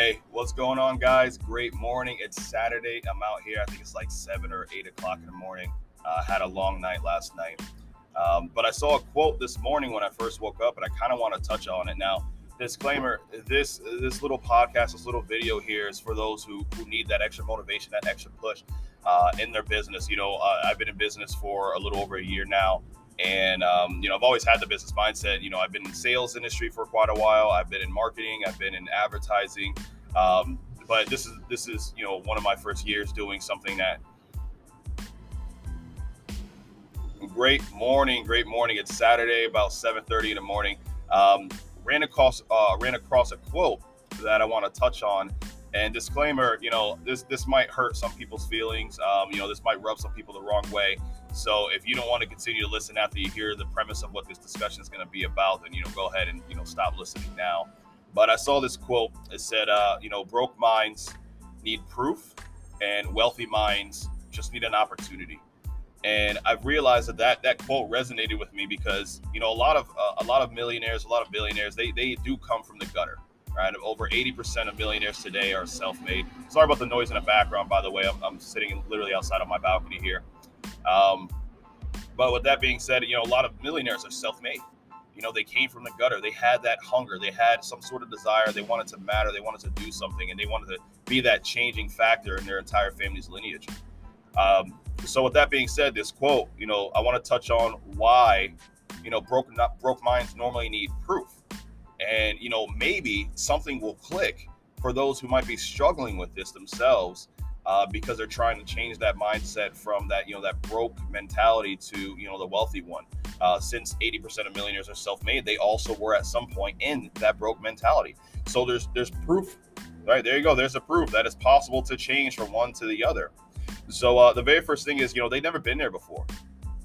Hey, what's going on, guys? Great morning. It's Saturday. I'm out here. I think it's like seven or eight o'clock in the morning. Uh, had a long night last night. Um, but I saw a quote this morning when I first woke up, and I kind of want to touch on it. Now, disclaimer: this this little podcast, this little video here is for those who who need that extra motivation, that extra push uh, in their business. You know, uh, I've been in business for a little over a year now. And um, you know, I've always had the business mindset. You know, I've been in sales industry for quite a while. I've been in marketing. I've been in advertising. Um, but this is this is you know one of my first years doing something that. Great morning, great morning. It's Saturday, about 7:30 in the morning. Um, ran across uh, ran across a quote that I want to touch on. And disclaimer, you know, this this might hurt some people's feelings. Um, you know, this might rub some people the wrong way. So if you don't want to continue to listen after you hear the premise of what this discussion is going to be about, then you know go ahead and you know stop listening now. But I saw this quote. It said, uh, you know, broke minds need proof, and wealthy minds just need an opportunity. And I've realized that that, that quote resonated with me because you know a lot of uh, a lot of millionaires, a lot of billionaires, they they do come from the gutter. Right, over 80% of millionaires today are self-made. Sorry about the noise in the background, by the way. I'm, I'm sitting literally outside of my balcony here. Um, but with that being said, you know, a lot of millionaires are self-made. You know, they came from the gutter. They had that hunger. They had some sort of desire. They wanted to matter. They wanted to do something, and they wanted to be that changing factor in their entire family's lineage. Um, so, with that being said, this quote, you know, I want to touch on why, you know, broke not broke minds normally need proof, and you know, maybe something will click for those who might be struggling with this themselves uh, because they're trying to change that mindset from that you know that broke mentality to you know the wealthy one. Uh, since 80% of millionaires are self-made, they also were at some point in that broke mentality. So there's there's proof, right? There you go. There's a proof that it's possible to change from one to the other. So uh, the very first thing is you know they've never been there before.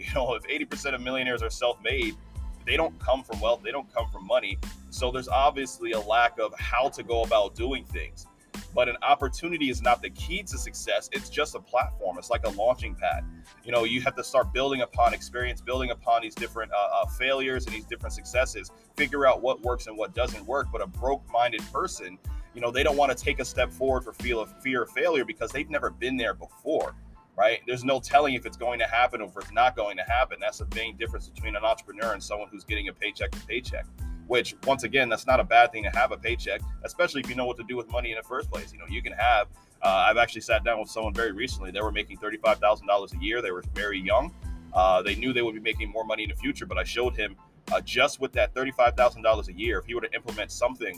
You know if 80% of millionaires are self-made, they don't come from wealth, they don't come from money. So there's obviously a lack of how to go about doing things. But an opportunity is not the key to success. It's just a platform. It's like a launching pad. You know, you have to start building upon experience, building upon these different uh, uh, failures and these different successes, figure out what works and what doesn't work. But a broke minded person, you know, they don't want to take a step forward for fear of fear of failure because they've never been there before right? There's no telling if it's going to happen or if it's not going to happen. That's the main difference between an entrepreneur and someone who's getting a paycheck to paycheck which once again, that's not a bad thing to have a paycheck, especially if you know what to do with money in the first place. You know, you can have. Uh, I've actually sat down with someone very recently. They were making thirty-five thousand dollars a year. They were very young. Uh, they knew they would be making more money in the future, but I showed him uh, just with that thirty-five thousand dollars a year, if he were to implement something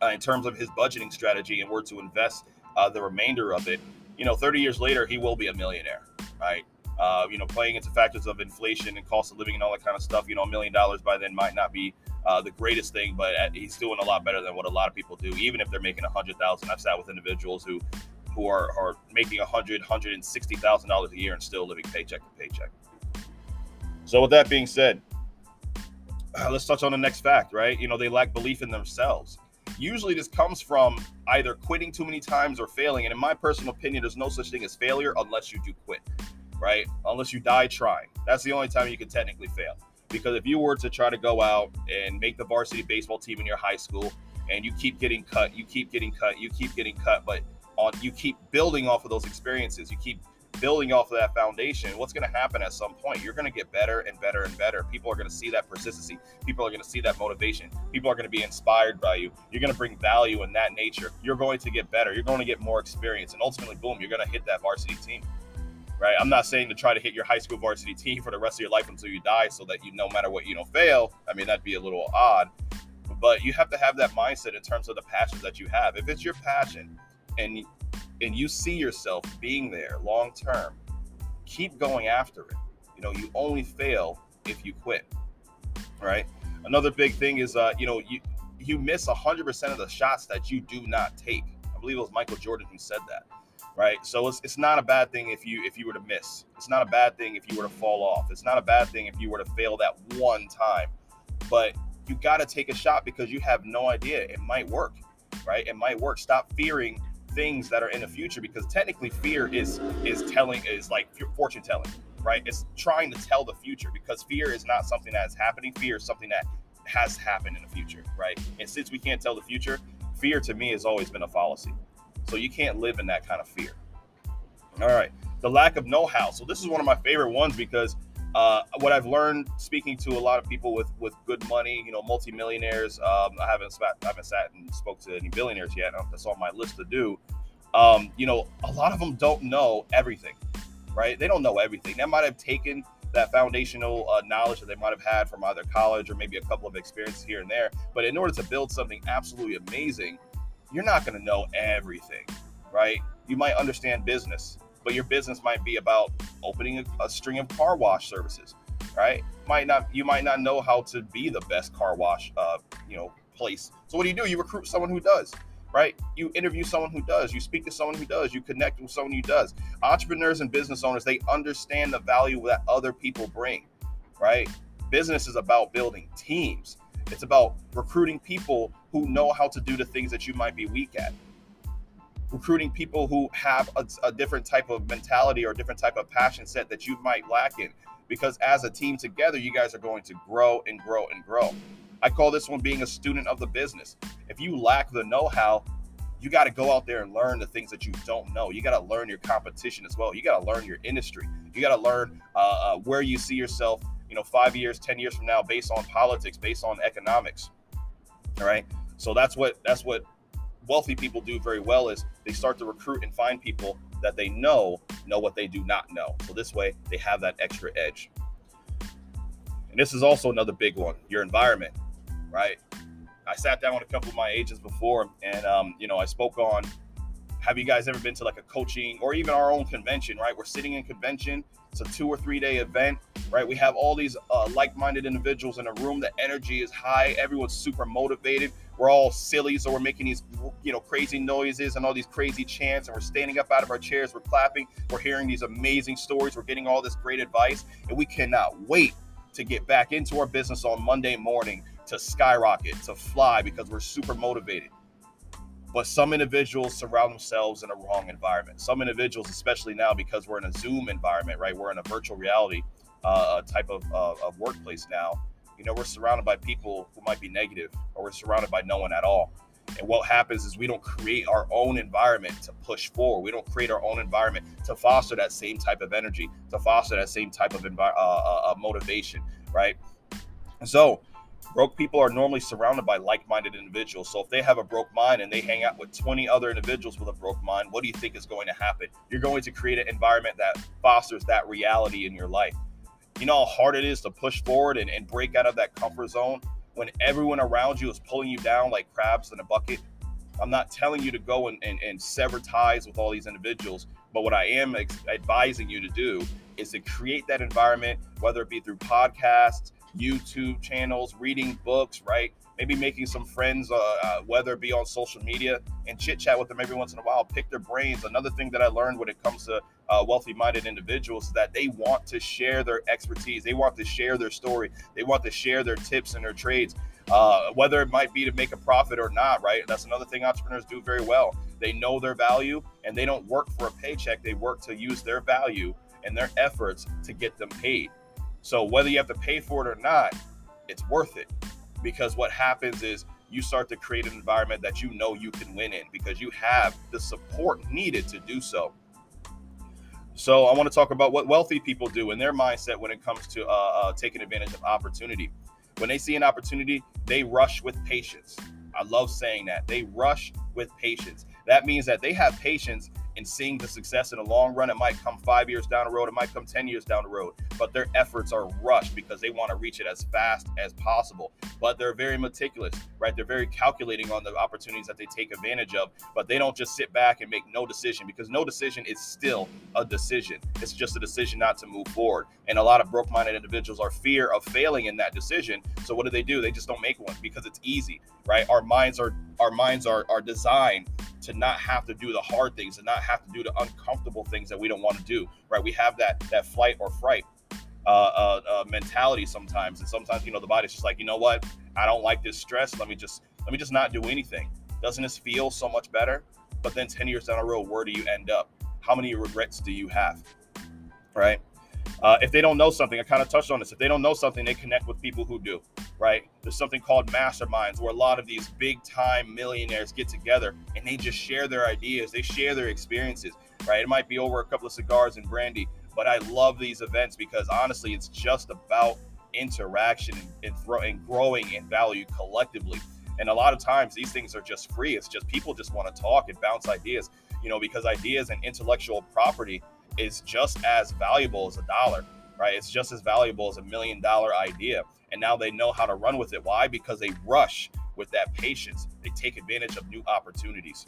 uh, in terms of his budgeting strategy and were to invest uh, the remainder of it, you know, thirty years later, he will be a millionaire, right? Uh, you know, playing into factors of inflation and cost of living and all that kind of stuff. You know, a million dollars by then might not be uh, the greatest thing, but he's doing a lot better than what a lot of people do, even if they're making a hundred thousand. I've sat with individuals who who are, are making a hundred, hundred and sixty thousand dollars a year and still living paycheck to paycheck. So with that being said, uh, let's touch on the next fact, right? You know, they lack belief in themselves. Usually this comes from either quitting too many times or failing. And in my personal opinion, there's no such thing as failure unless you do quit, right? Unless you die trying. That's the only time you can technically fail. Because if you were to try to go out and make the varsity baseball team in your high school and you keep getting cut, you keep getting cut, you keep getting cut, but on you keep building off of those experiences, you keep building off of that foundation, what's going to happen at some point? You're going to get better and better and better. People are going to see that persistency. People are going to see that motivation. People are going to be inspired by you. You're going to bring value in that nature. You're going to get better. You're going to get more experience. And ultimately, boom, you're going to hit that varsity team right? I'm not saying to try to hit your high school varsity team for the rest of your life until you die, so that you no matter what you don't fail. I mean, that'd be a little odd, but you have to have that mindset in terms of the passions that you have. If it's your passion, and and you see yourself being there long term, keep going after it. You know, you only fail if you quit, right? Another big thing is, uh, you know, you you miss 100% of the shots that you do not take. I believe it was Michael Jordan who said that right? So it's, it's not a bad thing if you if you were to miss. It's not a bad thing if you were to fall off. It's not a bad thing if you were to fail that one time. But you got to take a shot because you have no idea it might work, right? It might work. Stop fearing things that are in the future because technically fear is is telling is like fortune telling, right? It's trying to tell the future because fear is not something that is happening. Fear is something that has happened in the future, right? And since we can't tell the future, fear to me has always been a fallacy. So you can't live in that kind of fear. All right. The lack of know how. So this is one of my favorite ones because uh, what I've learned speaking to a lot of people with with good money, you know, multimillionaires. Um, I haven't sat, I haven't sat and spoke to any billionaires yet. That's on my list to do. Um, you know, a lot of them don't know everything, right? They don't know everything. They might have taken that foundational uh, knowledge that they might have had from either college or maybe a couple of experiences here and there. But in order to build something absolutely amazing, you're not going to know everything, right? You might understand business, but your business might be about opening a, a string of car wash services, right? Might not you might not know how to be the best car wash, uh, you know, place. So what do you do? You recruit someone who does right? You interview someone who does, you speak to someone who does, you connect with someone who does. Entrepreneurs and business owners, they understand the value that other people bring, right? Business is about building teams. It's about recruiting people who know how to do the things that you might be weak at. Recruiting people who have a, a different type of mentality or a different type of passion set that you might lack in. Because as a team together, you guys are going to grow and grow and grow. I call this one being a student of the business. If you lack the know how, you got to go out there and learn the things that you don't know. You got to learn your competition as well. You got to learn your industry. You got to learn uh, uh, where you see yourself, you know, five years, ten years from now, based on politics, based on economics. All right. So that's what that's what wealthy people do very well is they start to recruit and find people that they know know what they do not know. So this way they have that extra edge. And this is also another big one: your environment right? I sat down with a couple of my agents before, and um, you know, I spoke on. Have you guys ever been to like a coaching or even our own convention? Right, we're sitting in convention. It's a two or three day event, right? We have all these uh, like-minded individuals in a room. The energy is high. Everyone's super motivated. We're all silly, so we're making these, you know, crazy noises and all these crazy chants, and we're standing up out of our chairs. We're clapping. We're hearing these amazing stories. We're getting all this great advice, and we cannot wait to get back into our business on Monday morning to skyrocket, to fly because we're super motivated. But some individuals surround themselves in a wrong environment. Some individuals, especially now because we're in a Zoom environment, right? We're in a virtual reality uh, type of, uh, of workplace now. You know, we're surrounded by people who might be negative, or we're surrounded by no one at all. And what happens is we don't create our own environment to push forward. We don't create our own environment to foster that same type of energy, to foster that same type of envi- uh, uh, uh motivation, right? So broke people are normally surrounded by like-minded individuals. So if they have a broke mind and they hang out with 20 other individuals with a broke mind what do you think is going to happen? You're going to create an environment that fosters that reality in your life. You know how hard it is to push forward and, and break out of that comfort zone when everyone around you is pulling you down like crabs in a bucket? I'm not telling you to go and, and, and sever ties with all these individuals but what i am ex- advising you to do is to create that environment whether it be through podcasts YouTube channels, reading books, right? Maybe making some friends, uh, uh, whether it be on social media, and chit chat with them every once in a while, pick their brains. Another thing that I learned when it comes to uh, wealthy minded individuals is that they want to share their expertise, they want to share their story, they want to share their tips and their trades. Uh, whether it might be to make a profit or not, right? That's another thing entrepreneurs do very well. They know their value and they don't work for a paycheck. They work to use their value and their efforts to get them paid. So whether you have to pay for it or not, it's worth it because what happens is you start to create an environment that you know you can win in because you have the support needed to do so. So I want to talk about what wealthy people do and their mindset when it comes to uh, uh, taking advantage of opportunity. When they see an opportunity, they rush with patience. I love saying that. They rush with patience. That means that they have patience and seeing the success in the long run. It might come five years down the road, it might come 10 years down the road, but their efforts are rushed because they want to reach it as fast as possible. But they're very meticulous, right? They're very calculating on the opportunities that they take advantage of, but they don't just sit back and make no decision because no decision is still a decision. It's just a decision not to move forward. And a lot of broke minded individuals are fear of failing in that decision. So what do they do? They just don't make one because it's easy, right? Our minds are our minds are are designed to not have to do the hard things and not have to do the uncomfortable things that we don't want to do right? We have that that flight or fright uh, uh, uh, mentality sometimes. And sometimes you know the body's just like you know what? I don't like this stress. Let me just let me just not do anything. Doesn't this feel so much better? But then 10 years down the road where do you end up? How many regrets do you have right uh, if they don't know something i kind of touched on this if they don't know something they connect with people who do right? There's something called masterminds where a lot of these big time millionaires get together and they just share their ideas, they share their experiences, right? It might be over a couple of cigars and brandy, but I love these events because honestly, it's just about interaction and, and growing in value collectively. And a lot of times these things are just free. It's just people just want to talk and bounce ideas, you know, because ideas and intellectual property is just as valuable as a dollar, right? It's just as valuable as a million dollar idea and now they know how to run with it. Why? Because they rush with that patience. They take advantage of new opportunities,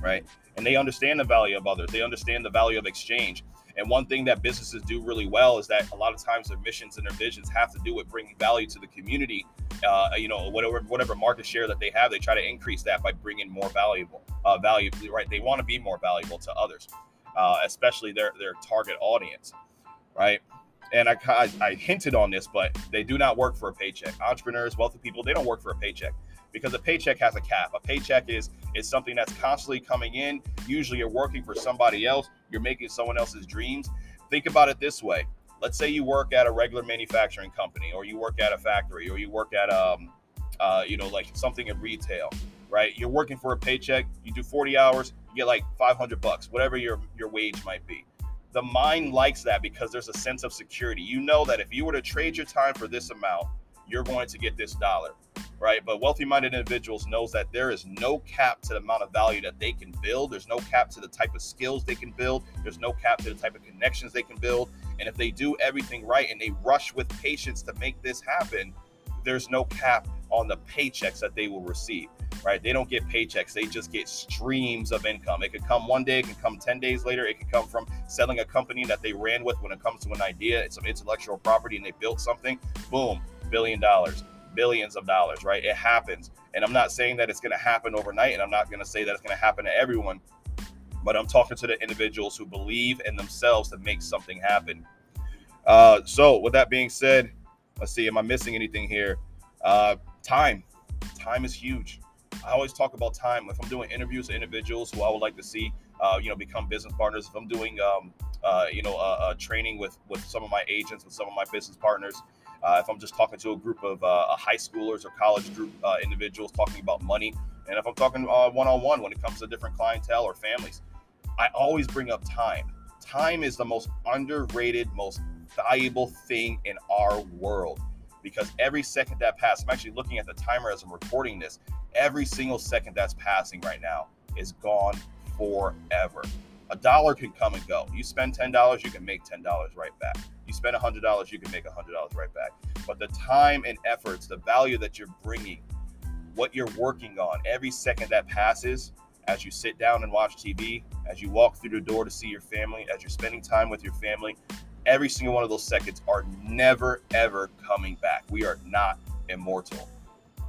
right? And they understand the value of others. They understand the value of exchange. And one thing that businesses do really well is that a lot of times their missions and their visions have to do with bringing value to the community. Uh, you know, whatever whatever market share that they have, they try to increase that by bringing more valuable uh, value. Right? They want to be more valuable to others, uh, especially their their target audience, right? and I, I, I, hinted on this, but they do not work for a paycheck. Entrepreneurs, wealthy people, they don't work for a paycheck because a paycheck has a cap. A paycheck is is something that's constantly coming in. Usually, you're working for somebody else. You're making someone else's dreams. Think about it this way: Let's say you work at a regular manufacturing company, or you work at a factory, or you work at um, uh, you know, like something in retail, right? You're working for a paycheck. You do 40 hours, you get like 500 bucks, whatever your your wage might be the mind likes that because there's a sense of security. You know that if you were to trade your time for this amount, you're going to get this dollar, right? But wealthy-minded individuals knows that there is no cap to the amount of value that they can build. There's no cap to the type of skills they can build. There's no cap to the type of connections they can build. And if they do everything right and they rush with patience to make this happen, there's no cap on the paychecks that they will receive right? They don't get paychecks, they just get streams of income. It could come one day, it could come 10 days later, it could come from selling a company that they ran with when it comes to an idea, it's some intellectual property and they built something, boom, billion dollars, billions of dollars, right? It happens. And I'm not saying that it's going to happen overnight, and I'm not going to say that it's going to happen to everyone, but I'm talking to the individuals who believe in themselves to make something happen. Uh, so, with that being said, let's see, am I missing anything here? Uh, time. Time is huge. I always talk about time. If I'm doing interviews with individuals who I would like to see, uh, you know, become business partners. If I'm doing, um, uh, you know, uh, training with with some of my agents, with some of my business partners. Uh, if I'm just talking to a group of uh, high schoolers or college group uh, individuals talking about money, and if I'm talking one on one when it comes to different clientele or families, I always bring up time. Time is the most underrated, most valuable thing in our world because every second that passes, I'm actually looking at the timer as I'm recording this. Every single second that's passing right now is gone forever. A dollar can come and go. You spend $10, you can make $10 right back. You spend $100, you can make $100 right back. But the time and efforts, the value that you're bringing, what you're working on, every second that passes, as you sit down and watch TV, as you walk through the door to see your family, as you're spending time with your family, every single one of those seconds are never ever coming back. We are not immortal.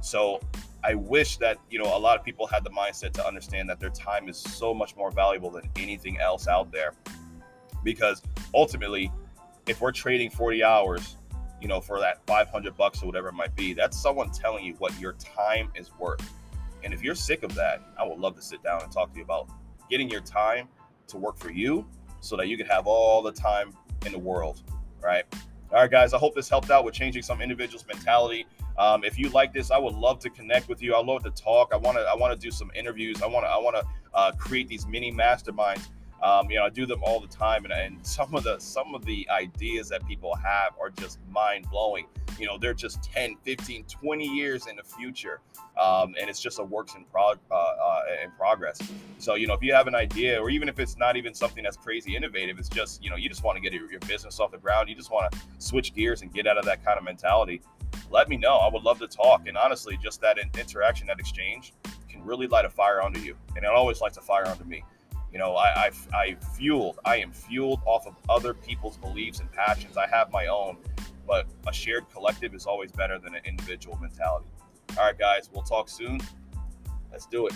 So I wish that you know a lot of people had the mindset to understand that their time is so much more valuable than anything else out there. Because ultimately, if we're trading 40 hours, you know, for that 500 bucks or whatever it might be, that's someone telling you what your time is worth. And if you're sick of that, I would love to sit down and talk to you about getting your time to work for you so that you can have all the time in the world, right? All right, guys, I hope this helped out with changing some individuals' mentality. Um, if you like this, I would love to connect with you. I love to talk. I want to. I want to do some interviews. I want to. I want to uh, create these mini masterminds um, you know, I do them all the time, and, and some of the some of the ideas that people have are just mind blowing. You know, they're just 10, 15, 20 years in the future, um, and it's just a works in prog- uh, uh, in progress. So, you know, if you have an idea, or even if it's not even something that's crazy innovative, it's just you know, you just want to get your, your business off the ground. You just want to switch gears and get out of that kind of mentality. Let me know. I would love to talk. And honestly, just that interaction, that exchange, can really light a fire under you, and it always lights a fire under me. You know, I, I, I fueled, I am fueled off of other people's beliefs and passions. I have my own, but a shared collective is always better than an individual mentality. All right, guys, we'll talk soon. Let's do it.